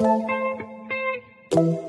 hello,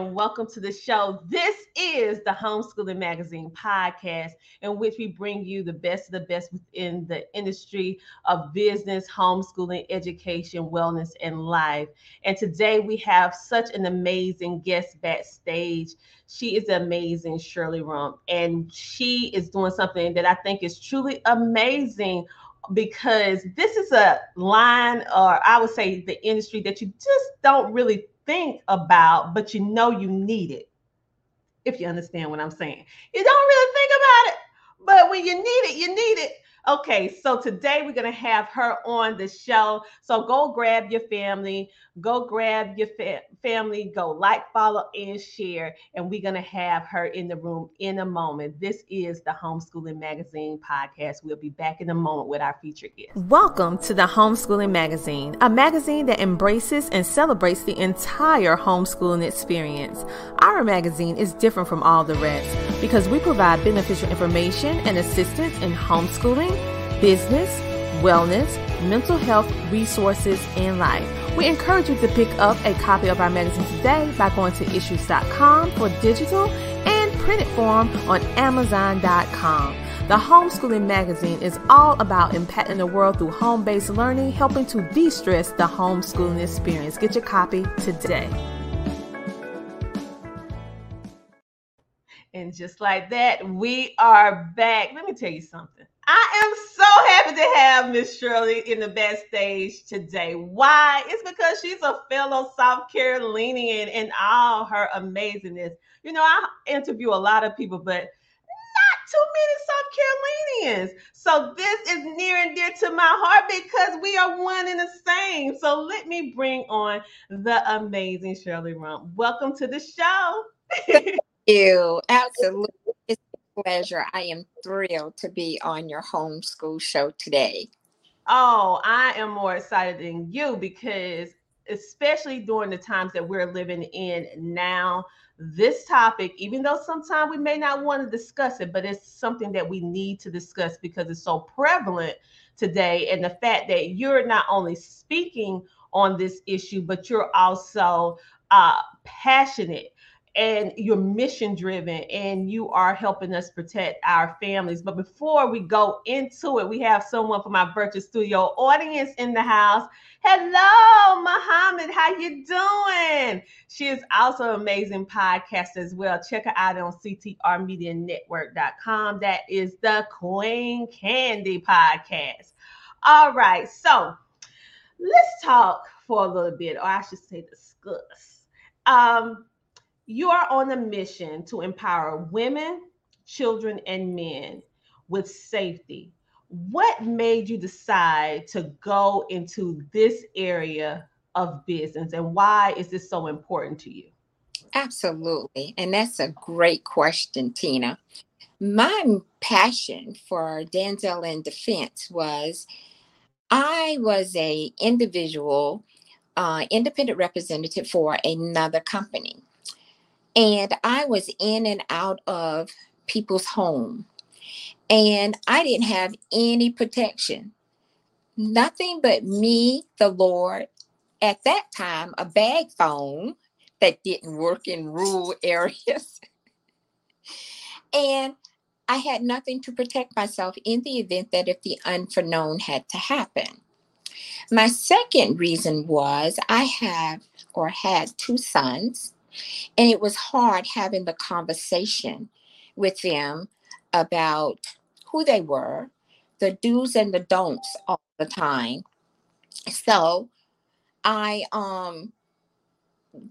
and welcome to the show. This is the Homeschooling Magazine podcast, in which we bring you the best of the best within the industry of business, homeschooling, education, wellness, and life. And today we have such an amazing guest backstage. She is amazing, Shirley Rump, and she is doing something that I think is truly amazing because this is a line or I would say the industry that you just don't really think about, but you know you need it. If you understand what I'm saying, you don't really think about it, but when you need it, you need it. Okay, so today we're going to have her on the show. So go grab your family, go grab your fa- family, go like, follow, and share. And we're going to have her in the room in a moment. This is the Homeschooling Magazine podcast. We'll be back in a moment with our featured guest. Welcome to the Homeschooling Magazine, a magazine that embraces and celebrates the entire homeschooling experience. Our magazine is different from all the rest because we provide beneficial information and assistance in homeschooling business, wellness, mental health resources, and life. We encourage you to pick up a copy of our magazine today by going to issues.com for digital and printed form on amazon.com. The Homeschooling Magazine is all about impacting the world through home based learning, helping to de stress the homeschooling experience. Get your copy today. And just like that, we are back. Let me tell you something. I am so happy to have Miss Shirley in the backstage today. Why? It's because she's a fellow South Carolinian and all her amazingness. You know, I interview a lot of people, but not too many South Carolinians. So this is near and dear to my heart because we are one and the same. So let me bring on the amazing Shirley Rump. Welcome to the show. Thank you. Absolutely pleasure. I am thrilled to be on your homeschool show today. Oh, I am more excited than you because, especially during the times that we're living in now, this topic, even though sometimes we may not want to discuss it, but it's something that we need to discuss because it's so prevalent today. And the fact that you're not only speaking on this issue, but you're also uh, passionate and you're mission driven and you are helping us protect our families. But before we go into it, we have someone from our virtual studio audience in the house. Hello, Muhammad. How you doing? She is also an amazing podcast as well. Check her out on ctrmedianetwork.com. That is the Queen Candy podcast. All right, so let's talk for a little bit, or I should say discuss. Um, you are on a mission to empower women, children, and men with safety. What made you decide to go into this area of business and why is this so important to you? Absolutely. And that's a great question, Tina. My passion for Damsel in Defense was I was a individual uh, independent representative for another company and I was in and out of people's home. And I didn't have any protection. Nothing but me, the Lord, at that time, a bag phone that didn't work in rural areas. and I had nothing to protect myself in the event that if the unforeknown had to happen. My second reason was I have or had two sons, and it was hard having the conversation with them about who they were, the do's and the don'ts all the time. So I um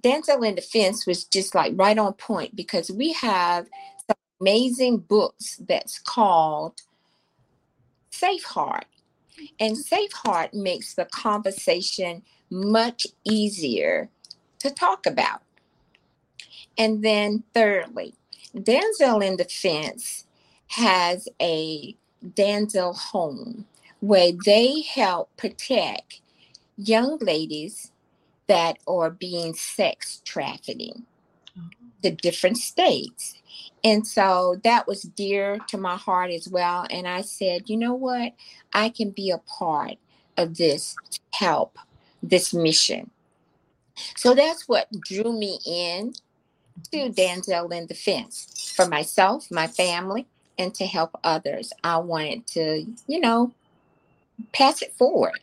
Damsel in Defense was just like right on point because we have some amazing books that's called Safe Heart. And Safe Heart makes the conversation much easier to talk about. And then thirdly, Damsel in Defense has a Damsel home where they help protect young ladies that are being sex trafficking oh. the different states. And so that was dear to my heart as well. And I said, you know what? I can be a part of this help this mission. So that's what drew me in to Damsel in Defense for myself, my family, and to help others. I wanted to, you know, pass it forward,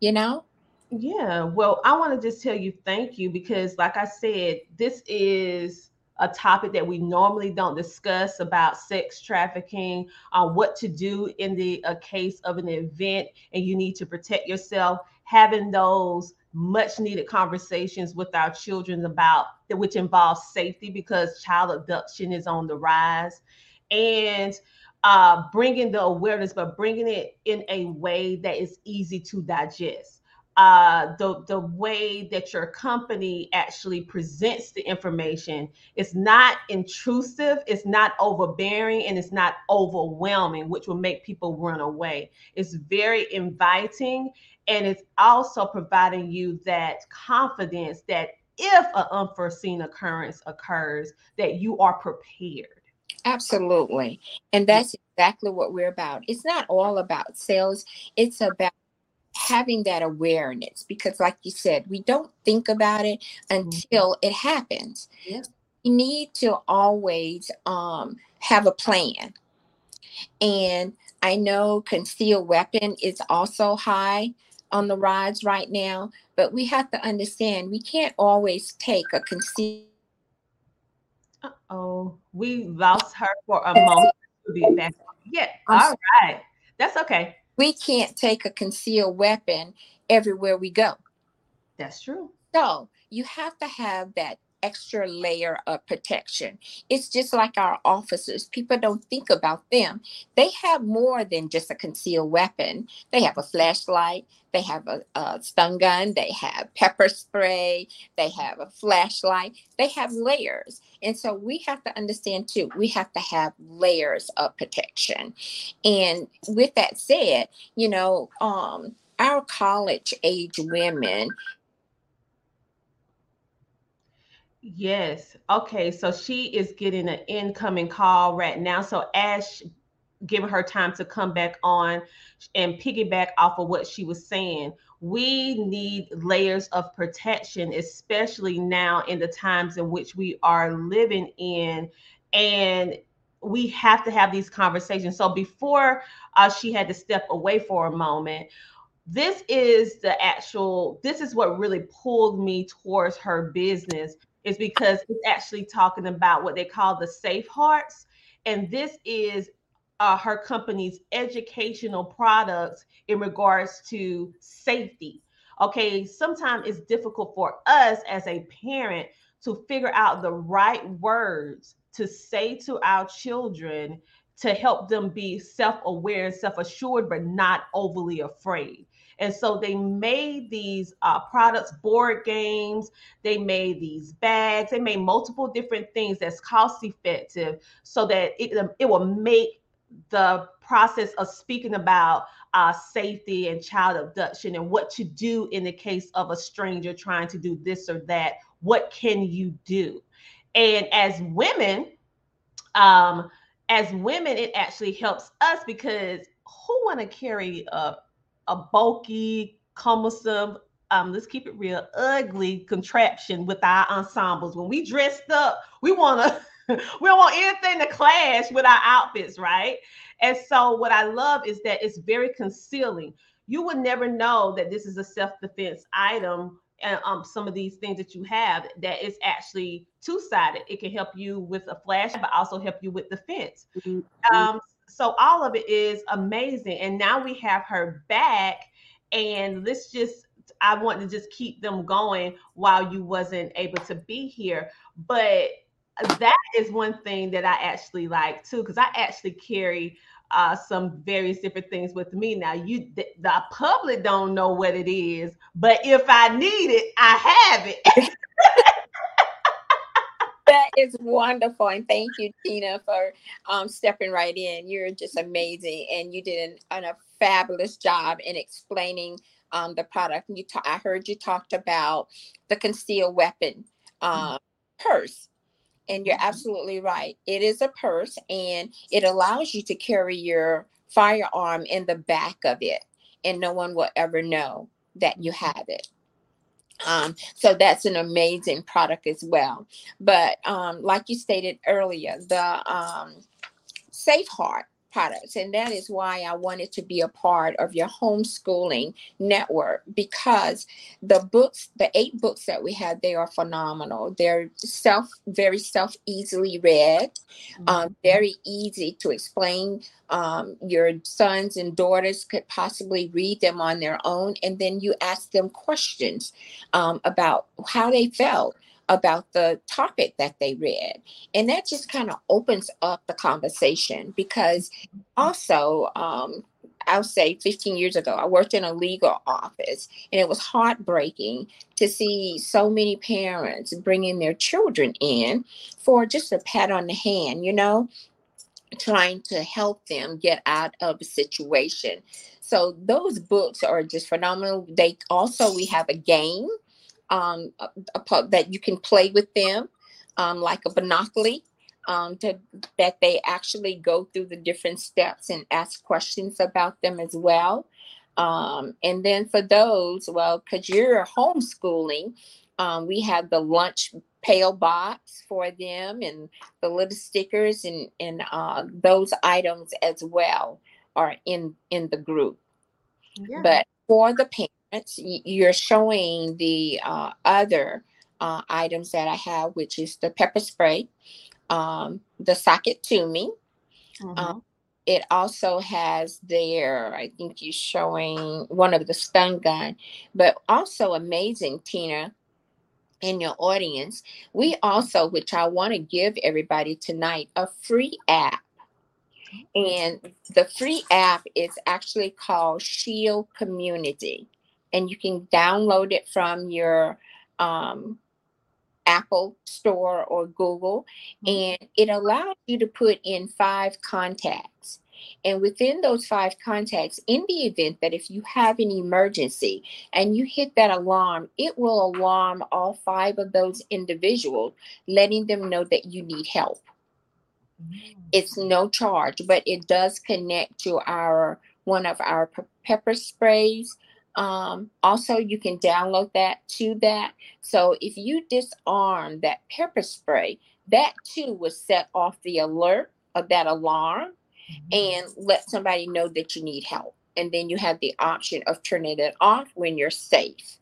you know? Yeah. Well, I want to just tell you thank you because, like I said, this is a topic that we normally don't discuss about sex trafficking, uh, what to do in the case of an event, and you need to protect yourself. Having those much needed conversations with our children about which involves safety because child abduction is on the rise. And uh, bringing the awareness but bringing it in a way that is easy to digest uh, the the way that your company actually presents the information is not intrusive, it's not overbearing, and it's not overwhelming, which will make people run away. It's very inviting, and it's also providing you that confidence that if an unforeseen occurrence occurs, that you are prepared. Absolutely. And that's exactly what we're about. It's not all about sales, it's about having that awareness because like you said we don't think about it mm-hmm. until it happens. Yeah. you need to always um, have a plan. And i know concealed weapon is also high on the rise right now but we have to understand we can't always take a concealed oh we lost her for a moment yeah. All right. That's okay we can't take a concealed weapon everywhere we go. That's true. So you have to have that extra layer of protection. It's just like our officers. People don't think about them. They have more than just a concealed weapon. They have a flashlight, they have a, a stun gun, they have pepper spray, they have a flashlight, they have layers. And so we have to understand too, we have to have layers of protection. And with that said, you know, um, our college age women Yes. Okay. So she is getting an incoming call right now. So Ash, giving her time to come back on and piggyback off of what she was saying. We need layers of protection, especially now in the times in which we are living in. And we have to have these conversations. So before uh, she had to step away for a moment, this is the actual, this is what really pulled me towards her business is because it's actually talking about what they call the safe hearts. And this is uh, her company's educational products in regards to safety. Okay, sometimes it's difficult for us as a parent to figure out the right words to say to our children to help them be self aware and self assured, but not overly afraid. And so they made these uh, products, board games, they made these bags, they made multiple different things that's cost effective so that it, um, it will make the process of speaking about uh, safety and child abduction and what to do in the case of a stranger trying to do this or that. What can you do? And as women, um, as women, it actually helps us because who want to carry a a bulky, cumbersome, um, let's keep it real, ugly contraption with our ensembles. When we dressed up, we want to we don't want anything to clash with our outfits, right? And so what I love is that it's very concealing. you would never know that this is a self-defense item and um, some of these things that you have that is actually two-sided. It can help you with a flash, but also help you with defense. Mm-hmm. Um, so all of it is amazing. And now we have her back, and let's just I want to just keep them going while you wasn't able to be here. But that is one thing that I actually like too, because I actually carry uh, some various different things with me. Now, you the, the, public don't know what it is, but if I need it, I have it. that is wonderful, and thank you, Tina, for um, stepping right in. You're just amazing, and you did an, an, a fabulous job in explaining um, the product. You, ta- I heard you talked about the concealed weapon uh, purse and you're mm-hmm. absolutely right. It is a purse and it allows you to carry your firearm in the back of it, and no one will ever know that you mm-hmm. have it. Um, so that's an amazing product as well. But um, like you stated earlier, the um, Safe Heart products. And that is why I wanted to be a part of your homeschooling network because the books, the eight books that we have, they are phenomenal. They're self, very self easily read, mm-hmm. um, very easy to explain. Um, your sons and daughters could possibly read them on their own, and then you ask them questions um, about how they felt about the topic that they read. And that just kind of opens up the conversation because also, um, I'll say 15 years ago, I worked in a legal office and it was heartbreaking to see so many parents bringing their children in for just a pat on the hand, you know, trying to help them get out of a situation. So those books are just phenomenal. They also, we have a game um, a, a, that you can play with them, um, like a monopoly, um, to, that they actually go through the different steps and ask questions about them as well. Um, and then for those, well, because you're homeschooling, um, we have the lunch pail box for them and the little stickers and, and uh, those items as well are in, in the group. Yeah. But for the parents, you're showing the uh, other uh, items that I have, which is the pepper spray, um, the socket to me. Mm-hmm. Um, it also has there, I think you're showing one of the stun gun, but also amazing, Tina, in your audience. We also, which I want to give everybody tonight, a free app. And the free app is actually called Shield Community and you can download it from your um, Apple Store or Google, mm-hmm. and it allows you to put in five contacts. And within those five contacts, in the event that if you have an emergency and you hit that alarm, it will alarm all five of those individuals, letting them know that you need help. Mm-hmm. It's no charge, but it does connect to our one of our pepper sprays um, also, you can download that to that. So if you disarm that pepper spray, that too will set off the alert of that alarm mm-hmm. and let somebody know that you need help. And then you have the option of turning it off when you're safe.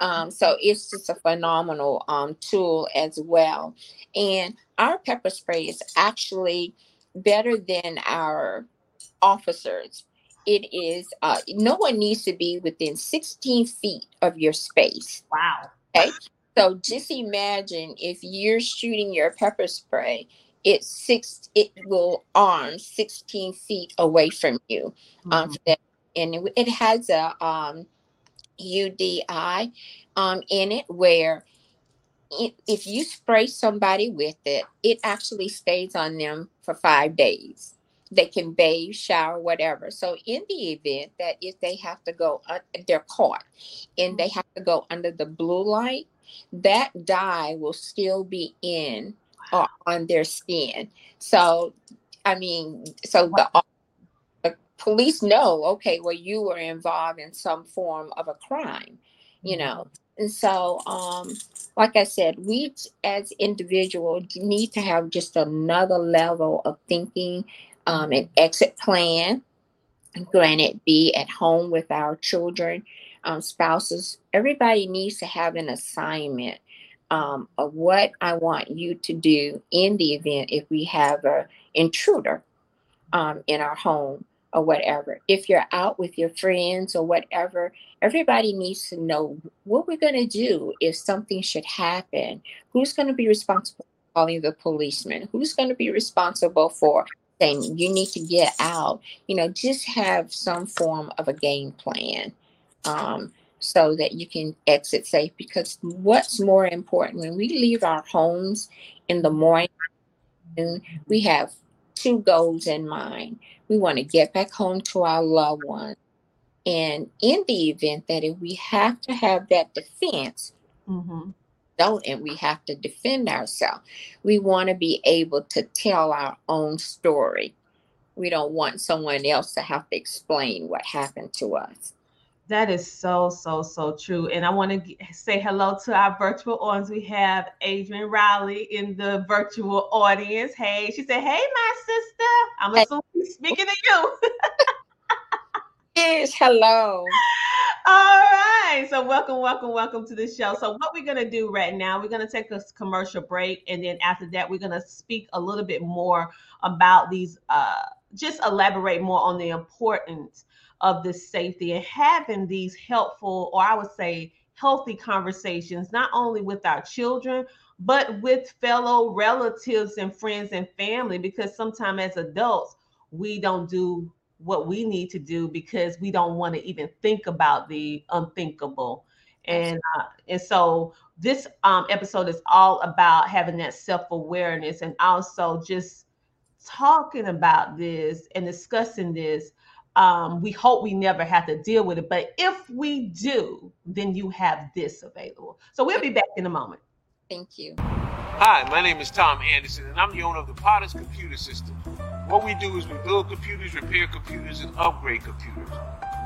Um, so it's just a phenomenal um, tool as well. And our pepper spray is actually better than our officers it is uh, no one needs to be within 16 feet of your space. Wow. Okay. So just imagine if you're shooting your pepper spray, it's six it will arm 16 feet away from you. Um, mm-hmm. Um, and it, it, has a um, UDI um, in it where it, if you spray somebody with it, it actually stays on them for five days they can bathe, shower, whatever. So in the event that if they have to go, uh, they're caught and they have to go under the blue light, that dye will still be in uh, on their skin. So, I mean, so the, the police know, okay, well, you were involved in some form of a crime, you know. Mm-hmm. And so, um, like I said, we as individuals need to have just another level of thinking um, an exit plan granted, be at home with our children, um, spouses. Everybody needs to have an assignment um, of what I want you to do in the event if we have a intruder um, in our home or whatever. If you're out with your friends or whatever, everybody needs to know what we're going to do if something should happen. Who's going to be responsible for calling the policeman? Who's going to be responsible for saying you need to get out? You know, just have some form of a game plan. Um, so that you can exit safe because what's more important when we leave our homes in the morning we have two goals in mind we want to get back home to our loved ones and in the event that if we have to have that defense mm-hmm. Don't and we have to defend ourselves we want to be able to tell our own story we don't want someone else to have to explain what happened to us that is so, so, so true. And I want to say hello to our virtual audience. We have Adrian Riley in the virtual audience. Hey, she said, Hey, my sister. I'm assuming speaking to you. yes, hello. All right. So, welcome, welcome, welcome to the show. So, what we're going to do right now, we're going to take a commercial break. And then after that, we're going to speak a little bit more about these, uh, just elaborate more on the importance of this safety and having these helpful, or I would say healthy conversations, not only with our children, but with fellow relatives and friends and family, because sometimes as adults, we don't do what we need to do because we don't want to even think about the unthinkable. And uh, and so this um, episode is all about having that self awareness and also just talking about this and discussing this um, we hope we never have to deal with it. But if we do, then you have this available. So we'll be back in a moment. Thank you. Hi, my name is Tom Anderson, and I'm the owner of the Potters Computer System. What we do is we build computers, repair computers, and upgrade computers.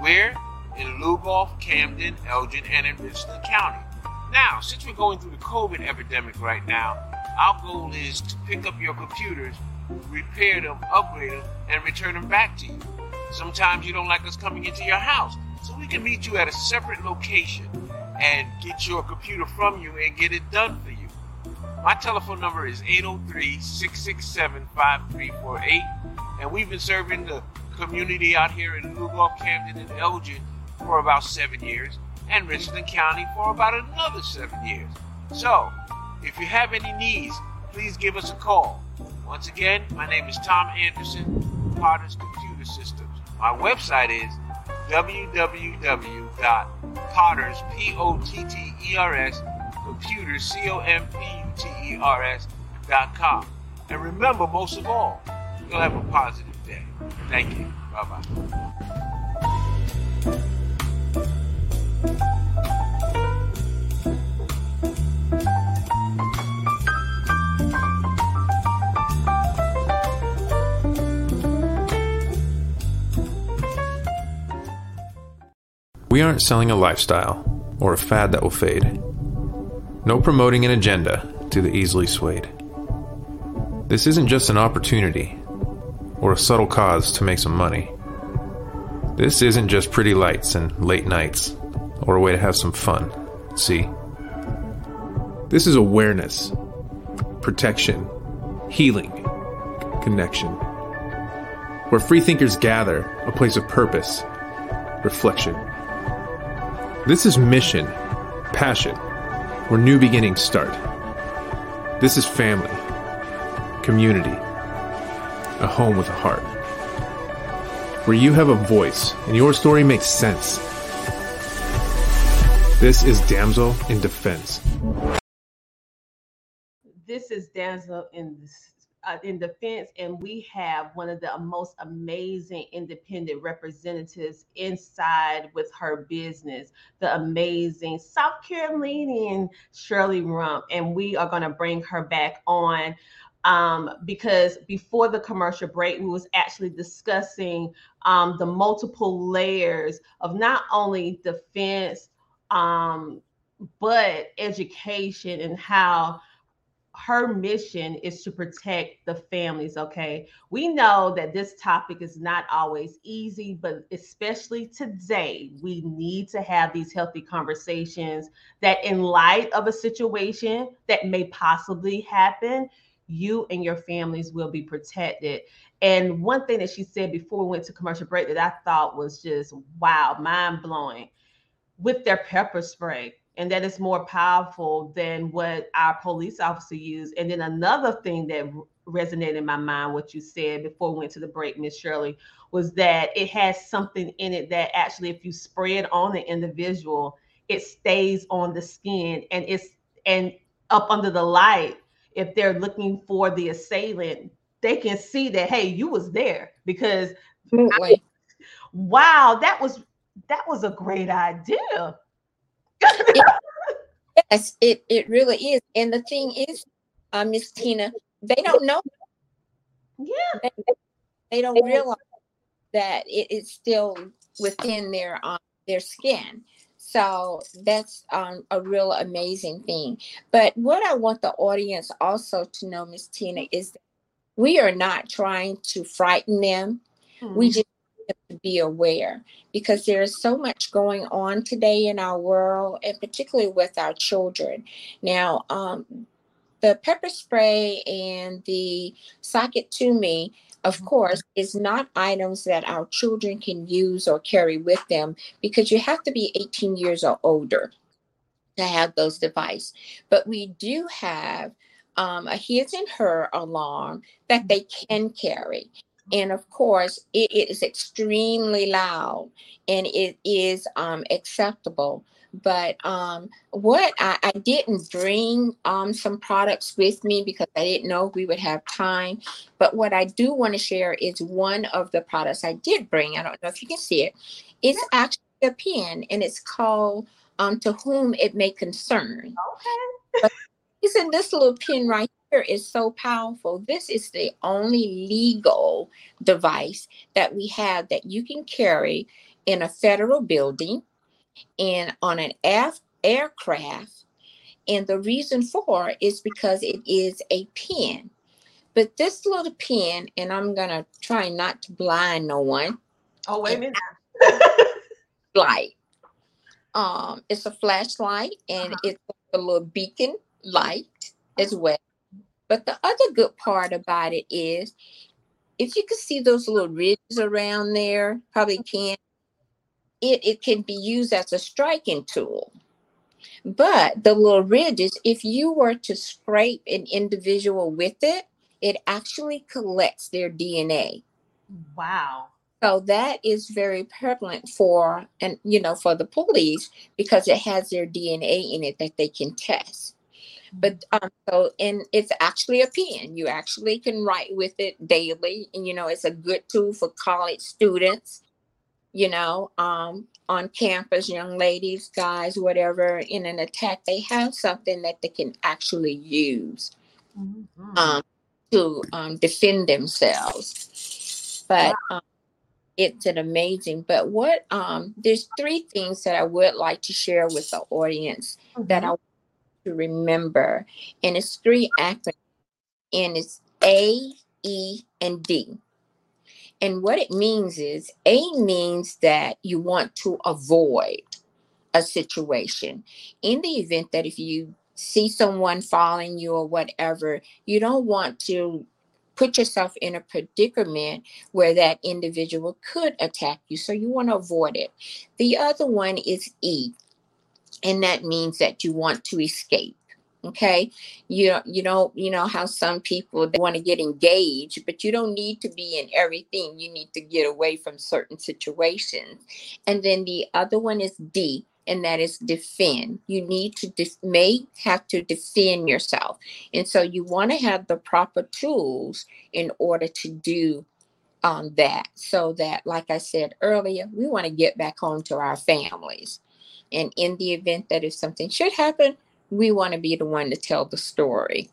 Where? In Lugoff, Camden, Elgin, and in Richland County. Now, since we're going through the COVID epidemic right now, our goal is to pick up your computers, repair them, upgrade them, and return them back to you. Sometimes you don't like us coming into your house. So we can meet you at a separate location and get your computer from you and get it done for you. My telephone number is 803 667 5348. And we've been serving the community out here in Lugoff, Camden, and Elgin for about seven years, and Richland County for about another seven years. So, if you have any needs, please give us a call. Once again, my name is Tom Anderson, Potter's Computer Systems. My website is www.potters, P-O-T-T-E-R-S, computers, C-O-M-P-U-T-E-R-S dot com. And remember, most of all, you'll have a positive day. Thank you. Bye-bye. We aren't selling a lifestyle or a fad that will fade. No promoting an agenda to the easily swayed. This isn't just an opportunity or a subtle cause to make some money. This isn't just pretty lights and late nights or a way to have some fun. See? This is awareness, protection, healing, connection. Where freethinkers gather, a place of purpose, reflection, this is mission, passion, where new beginnings start. This is family, community, a home with a heart. Where you have a voice and your story makes sense. This is Damsel in Defense. This is Damsel in uh, in defense, and we have one of the most amazing independent representatives inside with her business, the amazing South Carolinian Shirley Rump, and we are going to bring her back on um, because before the commercial break, we was actually discussing um, the multiple layers of not only defense, um, but education and how her mission is to protect the families. Okay. We know that this topic is not always easy, but especially today, we need to have these healthy conversations that, in light of a situation that may possibly happen, you and your families will be protected. And one thing that she said before we went to commercial break that I thought was just wow, mind blowing with their pepper spray and that is more powerful than what our police officer used. And then another thing that resonated in my mind, what you said before we went to the break, Miss Shirley, was that it has something in it that actually, if you spray it on the individual, it stays on the skin and it's and up under the light. If they're looking for the assailant, they can see that hey, you was there because I, wow, that was that was a great idea it, yes, it, it really is. And the thing is, uh, Miss Tina, they don't know. Yeah. They, they don't realize that it is still within their um, their skin. So that's um, a real amazing thing. But what I want the audience also to know, Miss Tina, is that we are not trying to frighten them. Mm-hmm. We just to be aware because there is so much going on today in our world and particularly with our children. Now, um, the pepper spray and the socket to me, of mm-hmm. course, is not items that our children can use or carry with them because you have to be 18 years or older to have those devices. But we do have um, a his and her alarm that they can carry and of course it, it is extremely loud and it is um, acceptable. But um, what I, I, didn't bring um, some products with me because i didn't know we would have time. But what i do want to share is one of the products i did bring. I don't know if you can see it. It's actually a pen and it's called um, to whom it may concern. Okay. but using this little pin right is so powerful. This is the only legal device that we have that you can carry in a federal building and on an air- aircraft. And the reason for is because it is a pen. But this little pen, and I'm going to try not to blind no one. Oh, wait a minute. light. Um, it's a flashlight and uh-huh. it's a little beacon light as uh-huh. well. But the other good part about it is if you can see those little ridges around there, probably mm-hmm. can, it, it can be used as a striking tool. But the little ridges, if you were to scrape an individual with it, it actually collects their DNA. Wow. So that is very prevalent for and you know for the police because it has their DNA in it that they can test. But um, so, and it's actually a pen. You actually can write with it daily, and you know it's a good tool for college students. You know, um, on campus, young ladies, guys, whatever, in an attack, they have something that they can actually use mm-hmm. um, to um, defend themselves. But wow. um, it's an amazing. But what um, there's three things that I would like to share with the audience mm-hmm. that I to remember. And it's three acronyms, and it's A, E, and D. And what it means is A means that you want to avoid a situation. In the event that if you see someone following you or whatever, you don't want to put yourself in a predicament where that individual could attack you. So you want to avoid it. The other one is E, and that means that you want to escape okay? You know you don't you know how some people they want to get engaged but you don't need to be in everything. You need to get away from certain situations. And then the other one is d and that is defend. You need to def- may have to defend yourself. And so you want to have the proper tools in order to do um, that so that like i said earlier we want to get back home to our families and in the event that if something should happen, we want to be the one to tell the story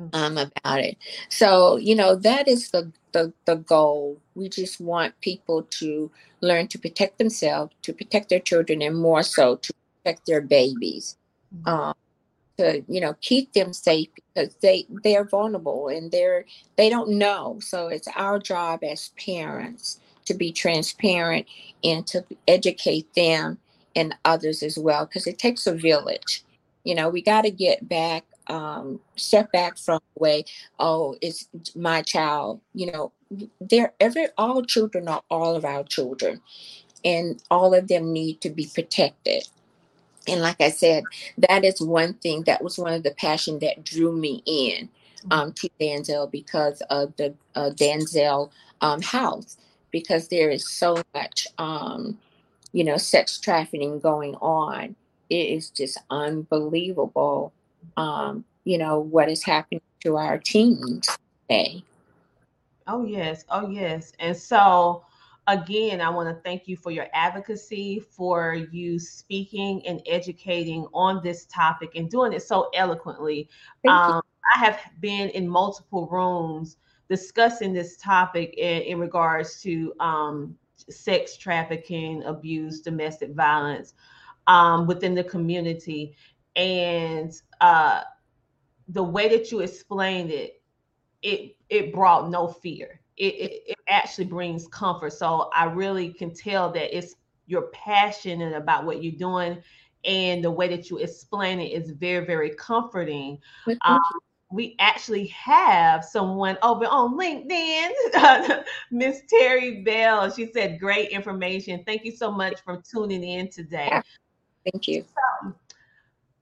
mm. um, about it. So, you know, that is the, the, the goal. We just want people to learn to protect themselves, to protect their children, and more so to protect their babies. Mm. Um, to you know keep them safe because they they're vulnerable and they're they don't know so it's our job as parents to be transparent and to educate them and others as well because it takes a village you know we got to get back um step back from the way oh it's my child you know they're every all children are all of our children and all of them need to be protected and like I said, that is one thing that was one of the passion that drew me in mm-hmm. um, to Damsel because of the uh, Damsel um, house, because there is so much, um, you know, sex trafficking going on. It is just unbelievable, um, you know, what is happening to our teens today. Oh yes, oh yes, and so again, I want to thank you for your advocacy, for you speaking and educating on this topic and doing it so eloquently. Um, I have been in multiple rooms discussing this topic in, in regards to um, sex trafficking, abuse, domestic violence um, within the community. And uh, the way that you explained it, it it brought no fear it, it, it actually brings comfort. So I really can tell that it's you're passionate about what you're doing and the way that you explain it is very very comforting um, we actually have someone over on linkedin miss terry bell. She said great information. Thank you so much for tuning in today. Thank you. So,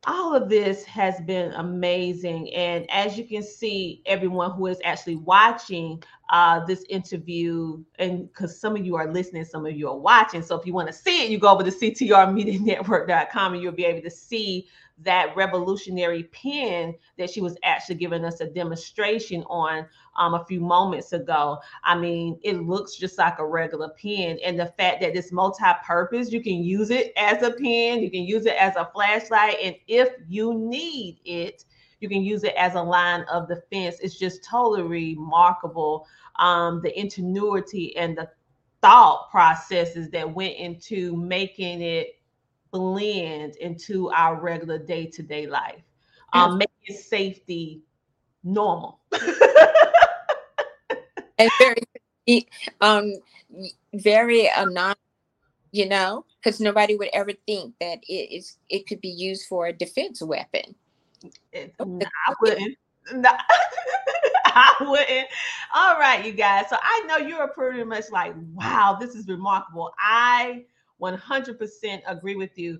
all of this has been amazing. And as you can see, everyone who is actually watching uh, this interview, and because some of you are listening, some of you are watching. So if you want to see it, you go over to ctrmedianetwork.com and you'll be able to see that revolutionary pen that she was actually giving us a demonstration on um, a few moments ago. I mean, it looks just like a regular pen. And the fact that it's multi-purpose, you can use it as a pen, you can use it as a flashlight. And if you need it, you can use it as a line of defense. It's just totally remarkable. Um, the ingenuity and the thought processes that went into making it blend into our regular day-to-day life um making safety normal and very um very anon you know because nobody would ever think that it is it could be used for a defense weapon it, no, i wouldn't no, I wouldn't. All right, you guys. So I know you're pretty much like, wow, this is remarkable. I 100% agree with you.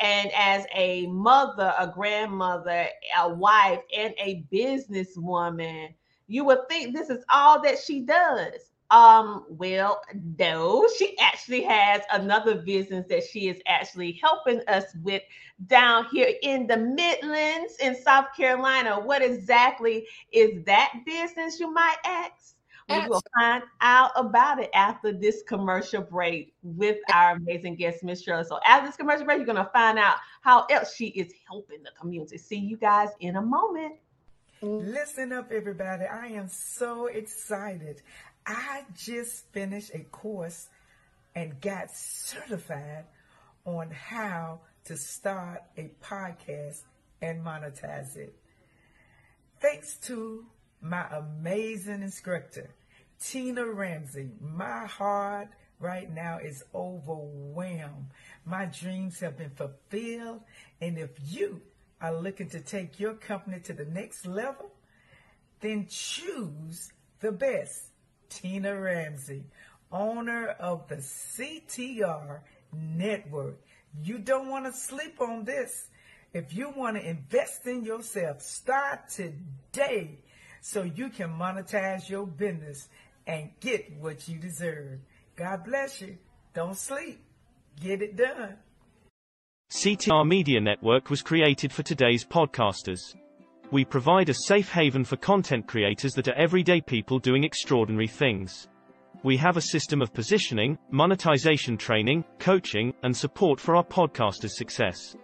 And as a mother, a grandmother, a wife, and a businesswoman, you would think this is all that she does. Um, well, no, she actually has another business that she is actually helping us with down here in the Midlands in South Carolina. What exactly is that business, you might ask? We will find out about it after this commercial break with our amazing guest, Miss Shirley. So after this commercial break, you're going to find out how else she is helping the community. See you guys in a moment. Listen up, everybody. I am so excited. I just finished a course and got certified on how to start a podcast and monetize it. Thanks to my amazing instructor, Tina Ramsey. My heart right now is overwhelmed. My dreams have been fulfilled. And if you are looking to take your company to the next level, then choose the best. Tina Ramsey, owner of the CTR Network. You don't want to sleep on this. If you want to invest in yourself, start today so you can monetize your business and get what you deserve. God bless you. Don't sleep. Get it done. CTR Media Network was created for today's podcasters. We provide a safe haven for content creators that are everyday people doing extraordinary things. We have a system of positioning, monetization training, coaching, and support for our podcasters' success.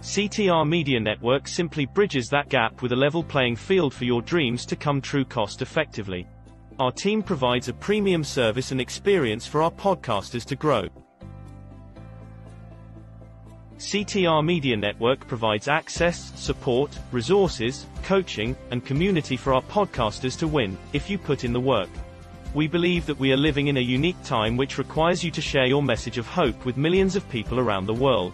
CTR Media Network simply bridges that gap with a level playing field for your dreams to come true cost effectively. Our team provides a premium service and experience for our podcasters to grow. CTR Media Network provides access, support, resources, coaching, and community for our podcasters to win, if you put in the work. We believe that we are living in a unique time which requires you to share your message of hope with millions of people around the world.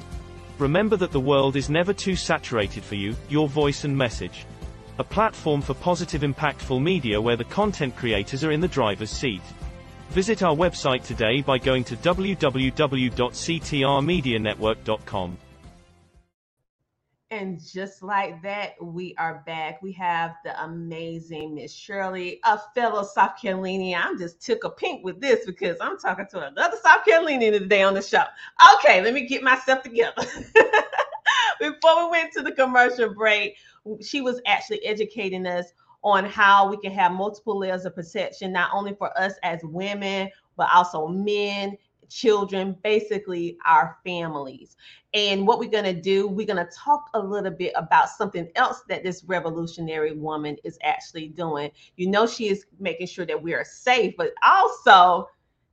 Remember that the world is never too saturated for you, your voice and message. A platform for positive impactful media where the content creators are in the driver's seat. Visit our website today by going to www.ctrmedianetwork.com. And just like that, we are back. We have the amazing Miss Shirley, a fellow South Carolinian. I'm just took a pink with this because I'm talking to another South Carolinian today on the show. Okay, let me get myself together. Before we went to the commercial break, she was actually educating us on how we can have multiple layers of protection, not only for us as women, but also men, children, basically our families. And what we're going to do, we're going to talk a little bit about something else that this revolutionary woman is actually doing. You know, she is making sure that we are safe, but also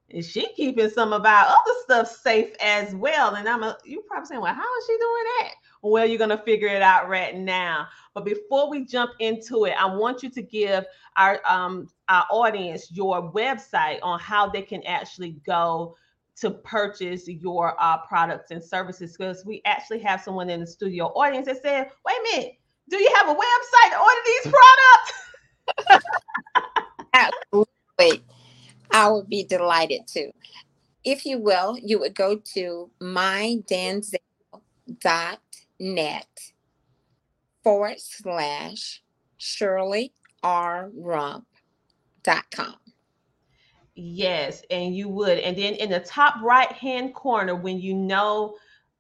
is she keeping some of our other stuff safe as well? And I'm a, you probably saying, well, how is she doing that? Well, you're going to figure it out right now. But before we jump into it, I want you to give our um, our audience your website on how they can actually go to purchase your uh, products and services because we actually have someone in the studio audience that said, wait a minute, do you have a website to order these products? Absolutely. I would be delighted to. If you will, you would go to mydamsel.net forward slash Shirley R. Rumph.com. Yes, and you would. And then in the top right hand corner, when you know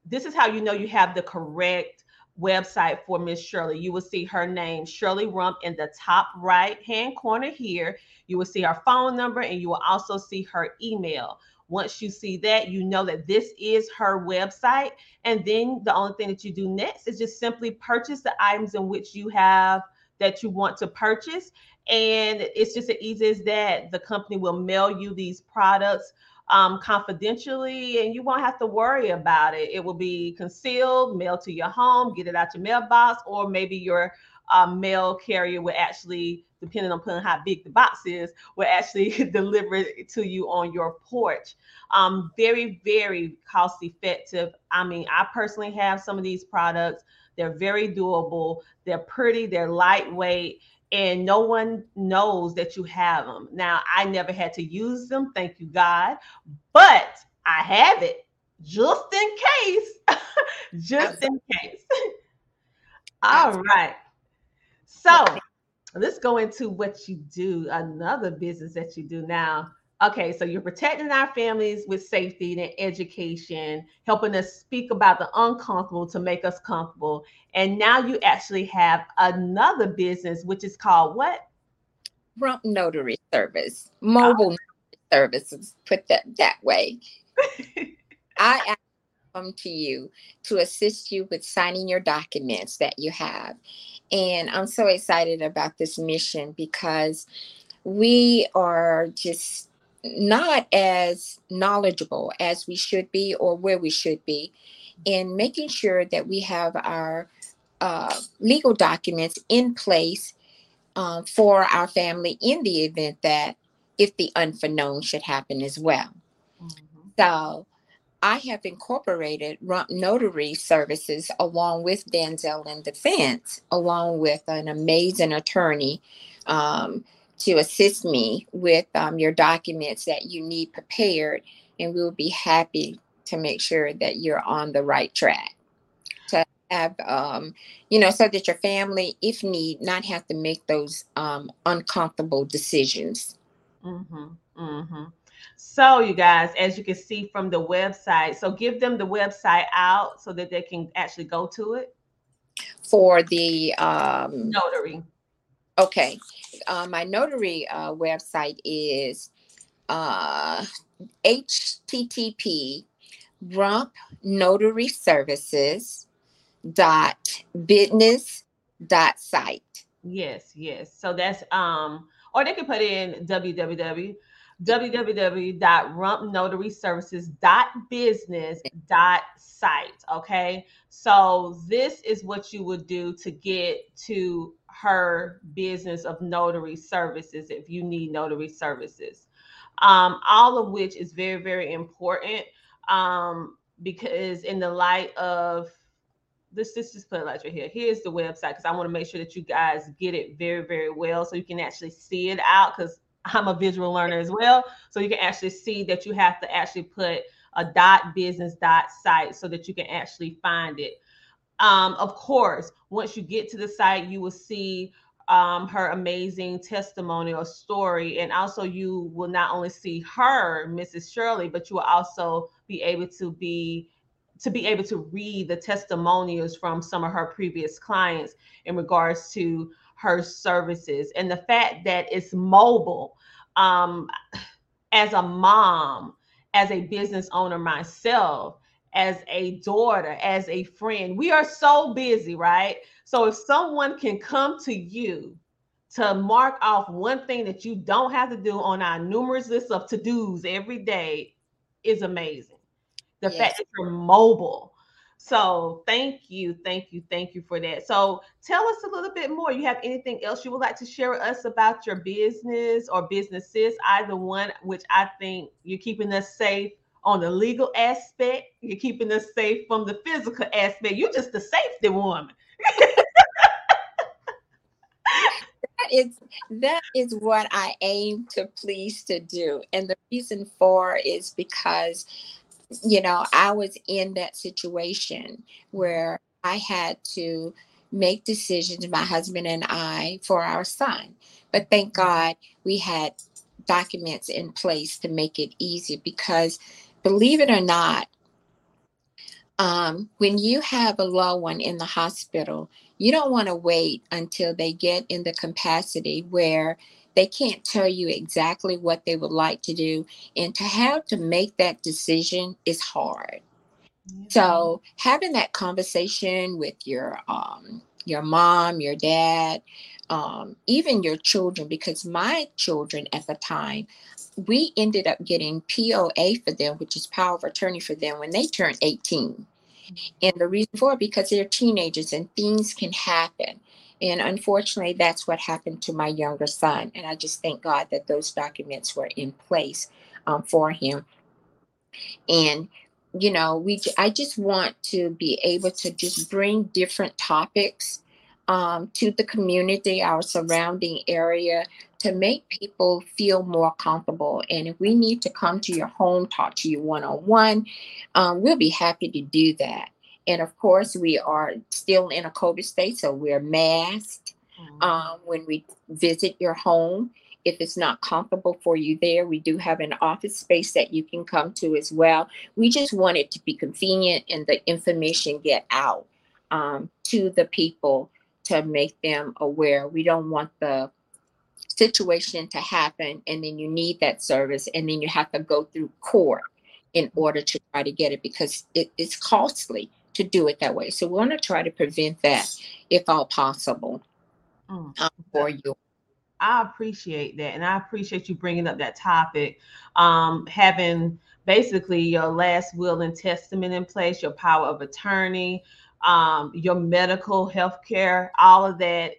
this is how you know you have the correct website for Miss Shirley. You will see her name, Shirley Rumph, in the top right hand corner here. You will see her phone number and you will also see her email. Once you see that, you know that this is her website. And then the only thing that you do next is just simply purchase the items in which you have that you want to purchase. And it's just as easy as that. The company will mail you these products um, confidentially, and you won't have to worry about it. It will be concealed, mailed to your home, get it out your mailbox, or maybe your uh, mail carrier will actually, depending on how big the box is, will actually deliver it to you on your porch. Um, very, very cost effective. I mean, I personally have some of these products. They're very doable. They're pretty. They're lightweight and no one knows that you have them. Now, I never had to use them, thank you, God, but I have it just in case. just in case. All right. So let's go into what you do, another business that you do now. Okay, so you're protecting our families with safety and education, helping us speak about the uncomfortable to make us comfortable. And now you actually have another business, which is called what? Rumph Notary Service, mobile oh. services, put that that way. I come to you to assist you with signing your documents that you have. And I'm so excited about this mission because we are just not as knowledgeable as we should be or where we should be in making sure that we have our uh, legal documents in place uh, for our family in the event that if the unforeknown should happen as well. Mm-hmm. So I have incorporated Rumph Notary services along with Damsel in Defense, along with an amazing attorney um, to assist me with um, your documents that you need prepared, and we'll be happy to make sure that you're on the right track. To have, um, you know, so that your family, if need, not have to make those um, uncomfortable decisions. Mm-hmm, mm-hmm. So, you guys, as you can see from the website, so give them the website out so that they can actually go to it for the um, notary. Okay. Uh, my notary uh, website is uh, http rumph notary services dot business dot site yes yes so that's um or they can put in www www.rumphnotaryservices.business.site. Okay. So this is what you would do to get to her business of notary services if you need notary services. Um, all of which is very, very important um, because in the light of this, this just put it right here. Here's the website because I want to make sure that you guys get it very, very well so you can actually see it out because I'm a visual learner as well. So you can actually see that you have to actually put a dot business dot site so that you can actually find it. Um, of course, once you get to the site, you will see um, her amazing testimony or story. And also, you will not only see her, Mrs. Shirley, but you will also be able to be to be able to read the testimonials from some of her previous clients in regards to her services and the fact that it's mobile um, as a mom as a business owner myself as a daughter as a friend we are so busy right so if someone can come to you to mark off one thing that you don't have to do on our numerous list of to-dos every day is amazing the yes. fact that you're mobile so thank you, thank you, thank you for that. So tell us a little bit more. You have anything else you would like to share with us about your business or businesses? Either one, which I think you're keeping us safe on the legal aspect. You're keeping us safe from the physical aspect. You're just the safety woman. that is that is what I aim to please to do. And the reason for is because you know, I was in that situation where I had to make decisions, my husband and I, for our son. But thank mm-hmm. God we had documents in place to make it easy because believe it or not, um, when you have a loved one in the hospital, you don't want to wait until they get in the capacity where they can't tell you exactly what they would like to do. And to have to make that decision is hard. Mm-hmm. So having that conversation with your um, your mom, your dad, um, even your children, because my children at the time, we ended up getting POA for them, which is power of attorney for them when they turned 18. And the reason for it, because they're teenagers and things can happen. And unfortunately, that's what happened to my younger son. And I just thank God that those documents were in place um, for him. And you know, we I just want to be able to just bring different topics um, to the community, our surrounding area, to make people feel more comfortable. And if we need to come to your home, talk to you one on one, we'll be happy to do that. And of course, we are still in a COVID state, so we're masked mm-hmm. um, when we visit your home. If it's not comfortable for you there, we do have an office space that you can come to as well. We just want it to be convenient and the information get out um, to the people to make them aware. We don't want the situation to happen and then you need that service and then you have to go through court in order to try to get it because it, it's costly to do it that way. So we want to try to prevent that if all possible mm. um, for you. I appreciate that. And I appreciate you bringing up that topic. Um, having basically your last will and testament in place, your power of attorney, um, your medical health care, all of that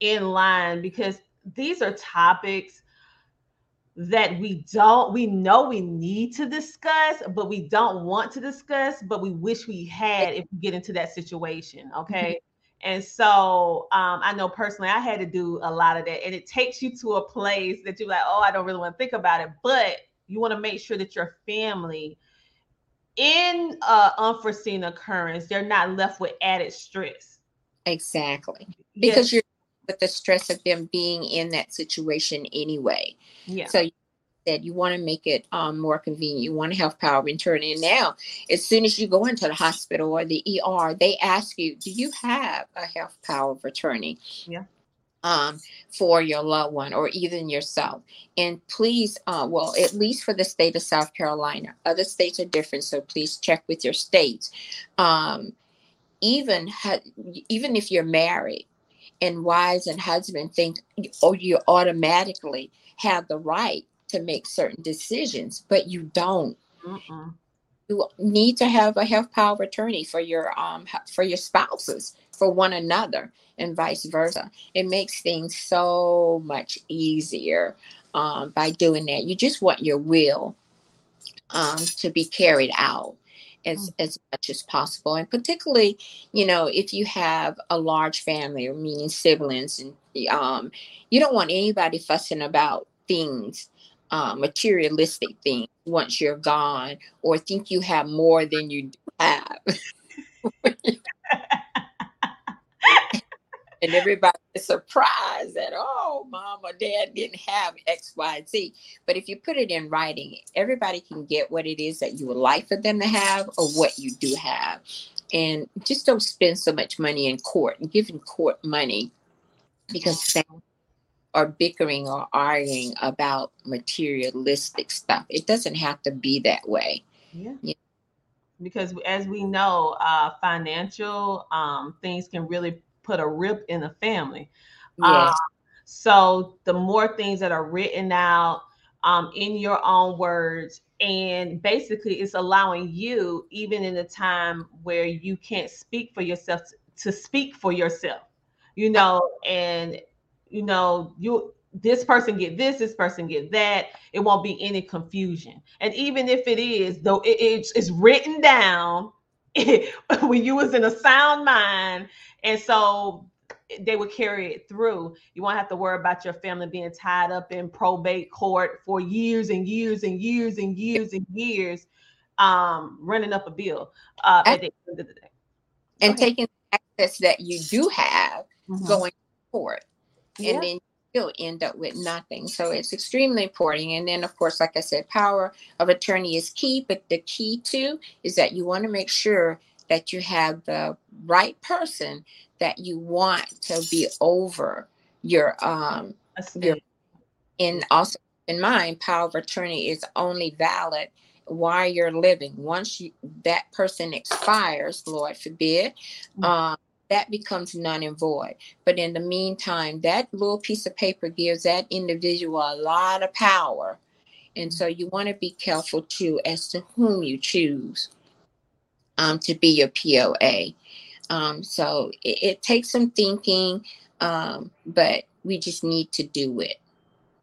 in line, because these are topics that we don't we know we need to discuss but we don't want to discuss but we wish we had if we get into that situation okay? And so um, i know personally i had to do a lot of that and it takes you to a place that you're like oh i don't really want to think about it but you want to make sure that your family in uh unforeseen occurrence they're not left with added stress. Exactly. Because yes. you're with the stress of them being in that situation anyway. Yeah. So you said you want to make it um, more convenient. You want to have power of attorney. And now, as soon as you go into the hospital or the ER, they ask you, "Do you have a health power of attorney?" Yeah. Um, for your loved one or even yourself. And please, uh, well, at least for the state of South Carolina, other states are different, so please check with your states. Um, even ha- even if you're married, and wives and husbands think, oh, you automatically have the right to make certain decisions, but you don't. Mm-mm. You need to have a health power of attorney for your um for your spouses, for one another, and vice versa. It makes things so much easier um, by doing that. You just want your will um, to be carried out as, mm. as much as possible. And particularly, you know, if you have a large family, or meaning siblings, and um, you don't want anybody fussing about things uh, materialistic things once you're gone or think you have more than you have. and everybody is surprised that, oh, mom or dad didn't have X, Y, Z. But if you put it in writing, everybody can get what it is that you would like for them to have or what you do have. And just don't spend so much money in court and giving court money because families are bickering or arguing about materialistic stuff. It doesn't have to be that way. Yeah. yeah. Because as we know, uh, financial um, things can really put a rip in a family. Yes. Uh, so the more things that are written out um, in your own words, and basically it's allowing you, even in a time where you can't speak for yourself, to, speak for yourself. You know, and you know, you this person get this, this person get that. It won't be any confusion. And even if it is, though it, it's, it's written down when you was in a sound mind, and so they would carry it through. You won't have to worry about your family being tied up in probate court for years and years and years and years and years, um, running up a bill uh, at the end of the day. And taking access that you do have mm-hmm. going forward yeah. and then you'll end up with nothing. So it's extremely important. And then, of course, like I said, power of attorney is key, but the key too is that you want to make sure that you have the right person that you want to be over your um your and also in mind power of attorney is only valid while you're living once you, that person expires lord forbid mm-hmm. um, that becomes non and void. But in the meantime, that little piece of paper gives that individual a lot of power. And so you want to be careful too as to whom you choose um, to be your POA. Um, so it, it, takes some thinking, um, but we just need to do it,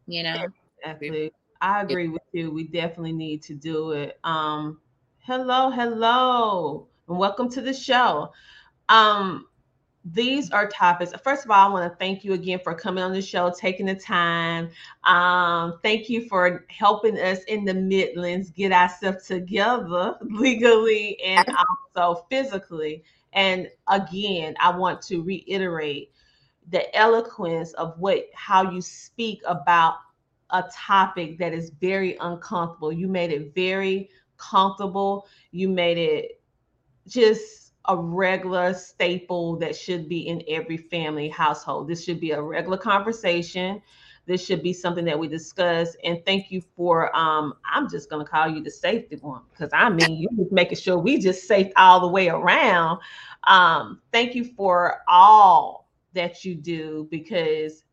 you know? Exactly. I agree with you. We definitely need to do it. Um, hello, hello, and welcome to the show. Um, these are topics. First of all, I want to thank you again for coming on the show, taking the time. Um, thank you for helping us in the Midlands get ourselves together legally and also physically. And again, I want to reiterate the eloquence of what how you speak about a topic that is very uncomfortable. You made it very comfortable. You made it just a regular staple that should be in every family household. This should be a regular conversation. This should be something that we discuss. And thank you for um, I'm just gonna call you the safety one because I mean you just making sure we just safe all the way around. Um, thank you for all that you do because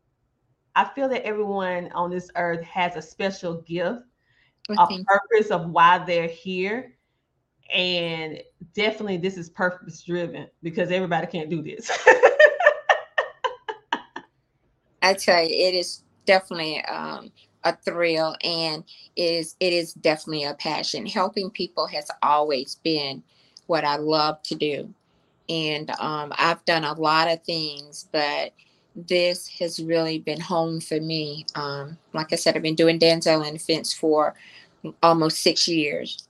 I feel that everyone on this earth has a special gift, a purpose of why they're here and definitely this is purpose driven because everybody can't do this. I tell you, it is definitely um, a thrill, and it is it is definitely a passion. Helping people has always been what I love to do, and um, I've done a lot of things, but this has really been home for me. Um, like I said, I've been doing Damsel and Defense for almost six years,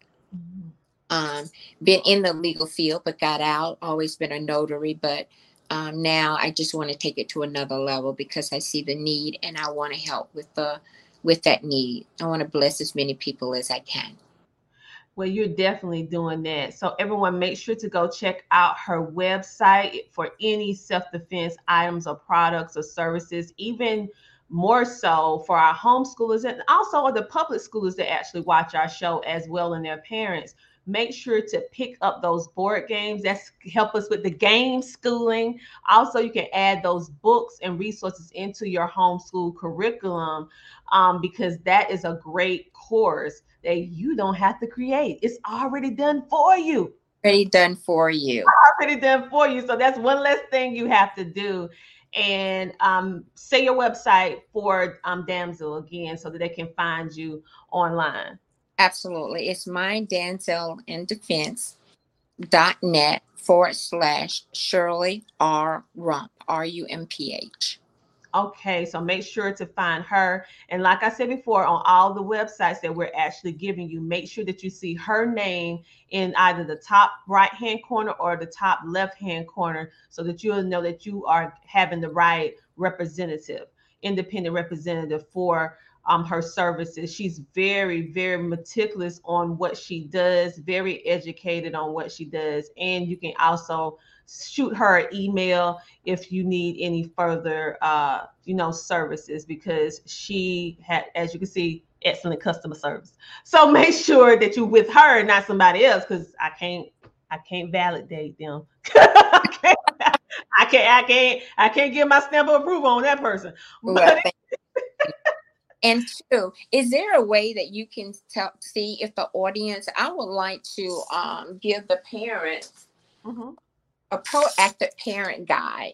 um, been in the legal field, but got out, always been a notary. But um, now I just want to take it to another level because I see the need and I want to help with the with that need. I want to bless as many people as I can. Well, you're definitely doing that. So everyone make sure to go check out her website for any self-defense items or products or services, even more so for our homeschoolers and also the public schoolers that actually watch our show as well and their parents make sure to pick up those board games. That's help us with the game schooling. Also, you can add those books and resources into your homeschool curriculum um, because that is a great course that you don't have to create. It's already done for you. Already done for you. Already done for you. So that's one less thing you have to do. And um, say your website for um, Damsel again so that they can find you online. Absolutely. It's my Damsel in defense.net forward slash Shirley R. Rumph, R U M P H. Okay, so make sure to find her. And like I said before, on all the websites that we're actually giving you, make sure that you see her name in either the top right hand corner or the top left hand corner so that you'll know that you are having the right representative, independent representative for um, her services. She's very, very meticulous on what she does, very educated on what she does. And you can also shoot her an email if you need any further uh you know services because she had as you can see excellent customer service so make sure that you're with her not somebody else because i can't i can't validate them I, can't, I can't i can't i can't give my stamp of approval on that person well, and two, is there a way that you can tell see if the audience? I would like to um, give the parents mm-hmm a proactive parent guide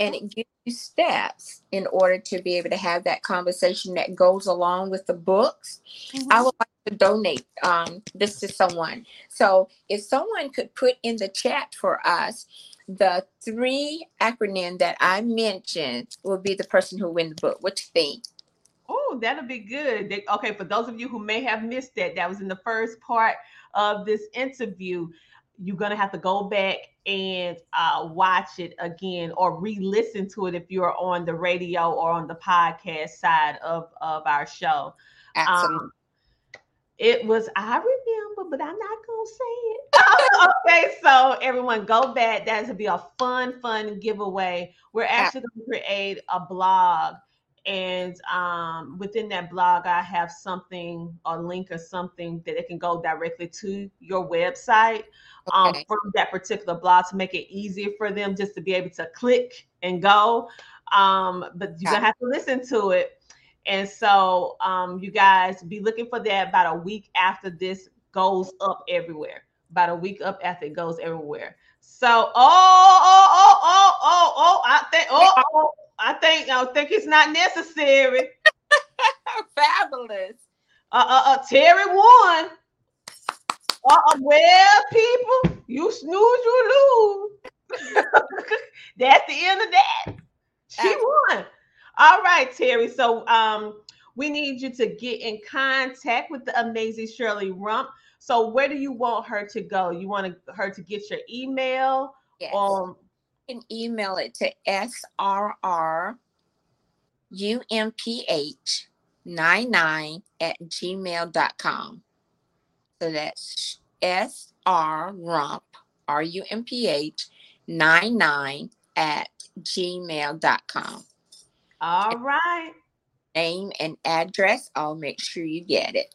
and it gives you steps in order to be able to have that conversation that goes along with the books. Mm-hmm. I would like to donate um, this to someone. So if someone could put in the chat for us the three acronym that I mentioned will be the person who win the book. What you think? Oh, that'll be good. They, okay, for those of you who may have missed that, that was in the first part of this interview you're going to have to go back and uh, watch it again or re-listen to it if you're on the radio or on the podcast side of, of our show. Absolutely. Um, it was, I remember, but I'm not going to say it. okay, so everyone go back. That's going to be a fun, fun giveaway. We're actually going to create a blog and um, within that blog i have something a link or something that it can go directly to your website um, okay. um, from that particular blog to make it easier for them just to be able to click and go. Um, but you're gonna have to listen to it. And so um, you guys be looking for that about a week after this goes up everywhere. About a week up after it goes everywhere. So oh oh oh oh oh oh i think oh, oh I think I think it's not necessary. Fabulous. Uh, uh, uh, Terry won. Uh, uh, well, people, you snooze, you lose. That's the end of that. She won. All right, Terry. So um, we need you to get in contact with the amazing Shirley Rumph. So where do you want her to go? You want her to get your email? Yes. Um, can email it to srrumph99 at gmail.com. So that's srrumph, R-U-M-P-H, 99 at gmail.com. All right. Name and address. I'll make sure you get it.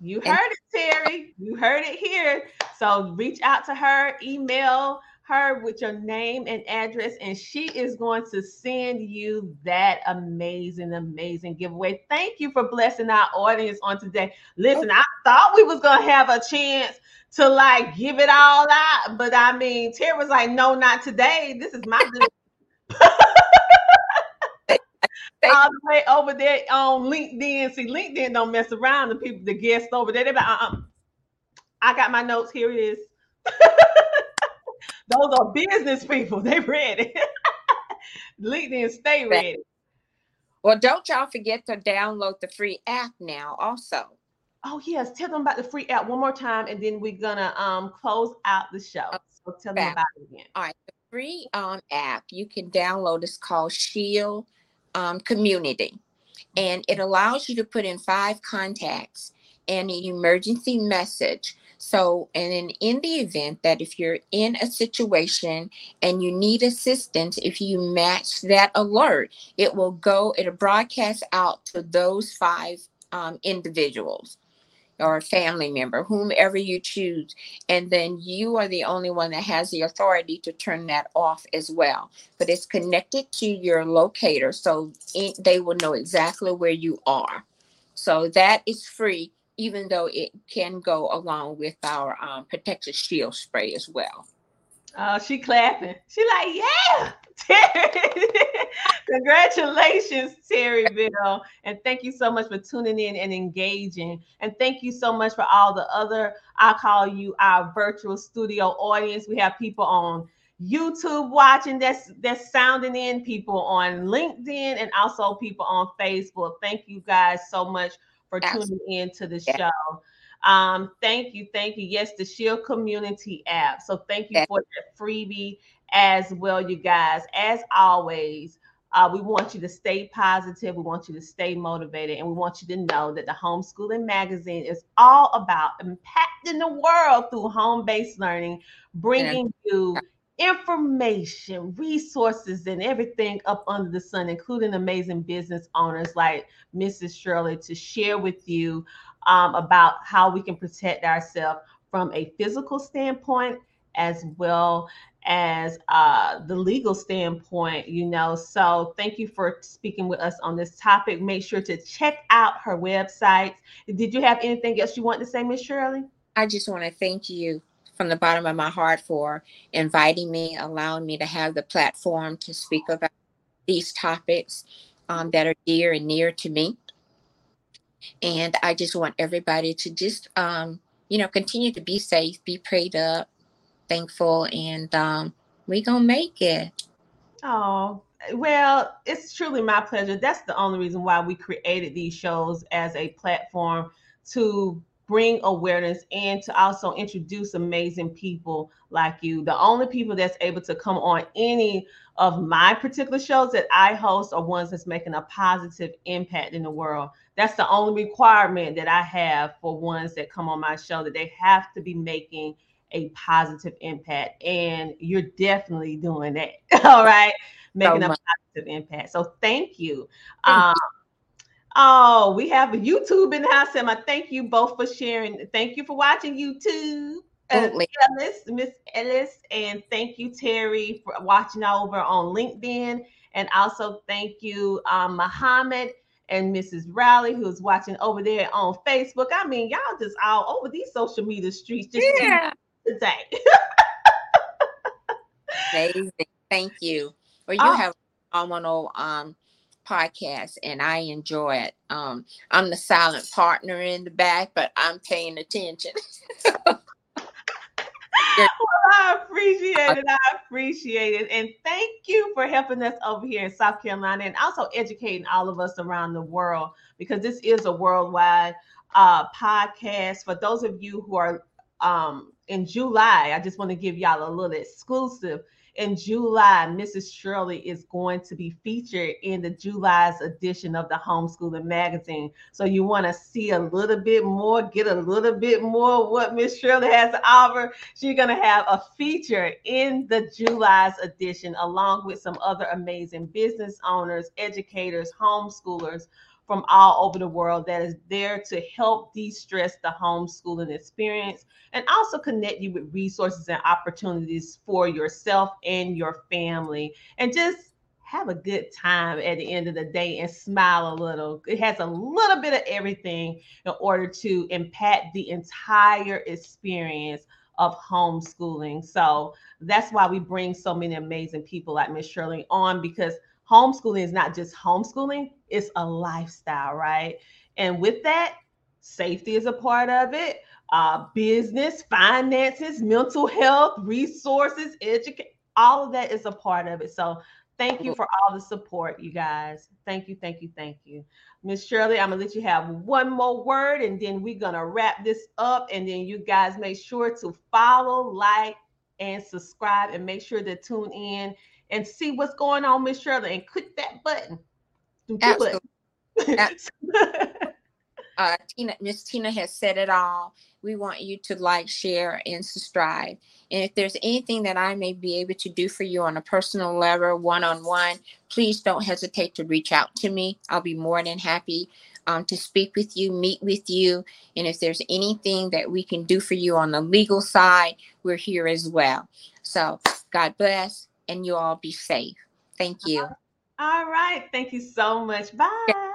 You heard and- it, Terry. You heard it here. So reach out to her, email her with your name and address, and she is going to send you that amazing, amazing giveaway. Thank you for blessing our audience on today. Listen, I thought we was gonna have a chance to like give it all out, but I mean, Tara was like, "No, not today. This is my all the way over there on LinkedIn. See, LinkedIn don't mess around. The people, the guests over there, they be like, uh-uh. I got my notes. Here it is. Those are business people. They ready. LinkedIn, stay ready. Well, don't y'all forget to download the free app now, also. Oh yes, tell them about the free app one more time, and then we're gonna um close out the show. So tell them about it again. All right, the free um app you can download is called Shield um, Community, and it allows you to put in five contacts and an emergency message so, and in, in the event that if you're in a situation and you need assistance, if you match that alert, it will go, it'll broadcast out to those five um, individuals. or family member, whomever you choose. And then you are the only one that has the authority to turn that off as well. But it's connected to your locator, so it, they will know exactly where you are. So that is free, even though it can go along with our um, protective shield spray as well. Oh, she clapping. She like, yeah, Terry. Congratulations, Terry Bill. And thank you so much for tuning in and engaging. And thank you so much for all the other, I call you our virtual studio audience. We have people on YouTube watching that's that's sounding in, people on LinkedIn, and also people on Facebook. Thank you guys so much for tuning in to the yeah. show. Um, thank you, thank you. Yes, the Shield Community app. So thank you for that freebie as well, you guys. As always, uh, we want you to stay positive. We want you to stay motivated. And we want you to know that the Homeschooling Magazine is all about impacting the world through home based learning, bringing you information, resources, and everything up under the sun, including amazing business owners like Mrs. Shirley, to share with you um, about how we can protect ourselves from a physical standpoint as well as uh, the legal standpoint, you know. So thank you for speaking with us on this topic. Make sure to check out her website. Did you have anything else you want to say, Miss Shirley? I just want to thank you from the bottom of my heart for inviting me, allowing me to have the platform to speak about these topics um, that are dear and near to me. And I just want everybody to just, um, you know, continue to be safe, be prayed up, thankful, and um, we gonna make it. Oh, well, it's truly my pleasure. That's the only reason why we created these shows as a platform to bring awareness and to also introduce amazing people like you. The only people that's able to come on any of my particular shows that I host are ones that's making a positive impact in the world. That's the only requirement that I have for ones that come on my show that they have to be making a positive impact. And you're definitely doing that. All right. Making so a positive impact. So thank you. Thank um, you. Oh, we have a YouTube in the house, Emma. Thank you both for sharing. Thank you for watching YouTube. Uh, Ellis, Miss Ellis, and thank you, Terry, for watching over on LinkedIn. And also thank you, um, Muhammad and Mrs. Rowley, who's watching over there on Facebook. I mean, y'all just all over these social media streets just yeah. today. Amazing. Thank you. Well, you oh. have phenomenal um podcast and I enjoy it. Um, I'm the silent partner in the back, but I'm paying attention. well, I appreciate it. I appreciate it. And thank you for helping us over here in South Carolina and also educating all of us around the world because this is a worldwide uh, podcast. For those of you who are um, in July, I just want to give y'all a little exclusive in July, Mrs. Shirley is going to be featured in the July's edition of the Homeschooling Magazine. So you want to see a little bit more, get a little bit more what Miss Shirley has to offer. She's going to have a feature in the July's edition, along with some other amazing business owners, educators, homeschoolers from all over the world that is there to help de-stress the homeschooling experience and also connect you with resources and opportunities for yourself and your family and just have a good time at the end of the day and smile a little. It has a little bit of everything in order to impact the entire experience of homeschooling. So that's why we bring so many amazing people like Miss Shirley on because homeschooling is not just homeschooling, it's a lifestyle, right? And with that, safety is a part of it, uh, business, finances, mental health, resources, education, all of that is a part of it. So thank you for all the support, you guys. Thank you, thank you, thank you. Miss Shirley, I'm gonna let you have one more word and then we're gonna wrap this up. And then you guys make sure to follow, like, and subscribe and make sure to tune in and see what's going on, Miss Shirley, and click that button. Absolutely. uh, Tina, Miss Tina has said it all. We want you to like, share, and subscribe. And if there's anything that I may be able to do for you on a personal level, one on one, please don't hesitate to reach out to me. I'll be more than happy um, to speak with you, meet with you. And if there's anything that we can do for you on the legal side, we're here as well. So God bless and you all be safe. Thank you. All right. Thank you so much. Bye.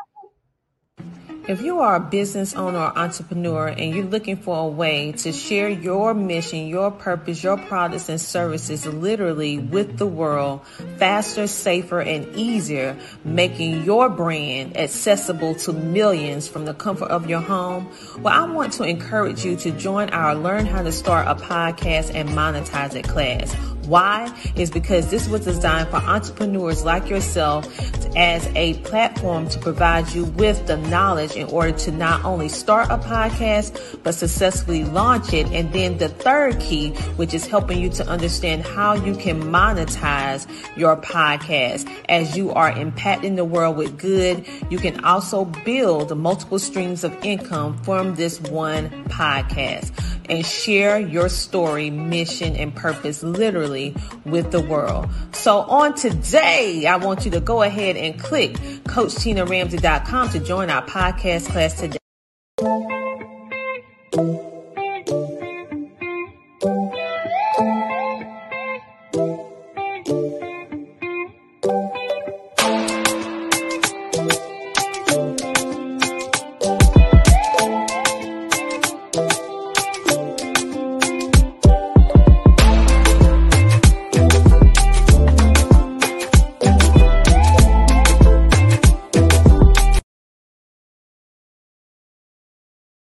If you are a business owner or entrepreneur and you're looking for a way to share your mission, your purpose, your products and services literally with the world faster, safer, and easier, making your brand accessible to millions from the comfort of your home, well, I want to encourage you to join our Learn How to Start a Podcast and Monetize It class. Why? Is because this was designed for entrepreneurs like yourself as a platform to provide you with the knowledge in order to not only start a podcast, but successfully launch it. And then the third key, which is helping you to understand how you can monetize your podcast as you are impacting the world with good. You can also build multiple streams of income from this one podcast and share your story, mission, and purpose literally with the world. So on today, I want you to go ahead and click CoachTinaRamsey.com to join our podcast class today.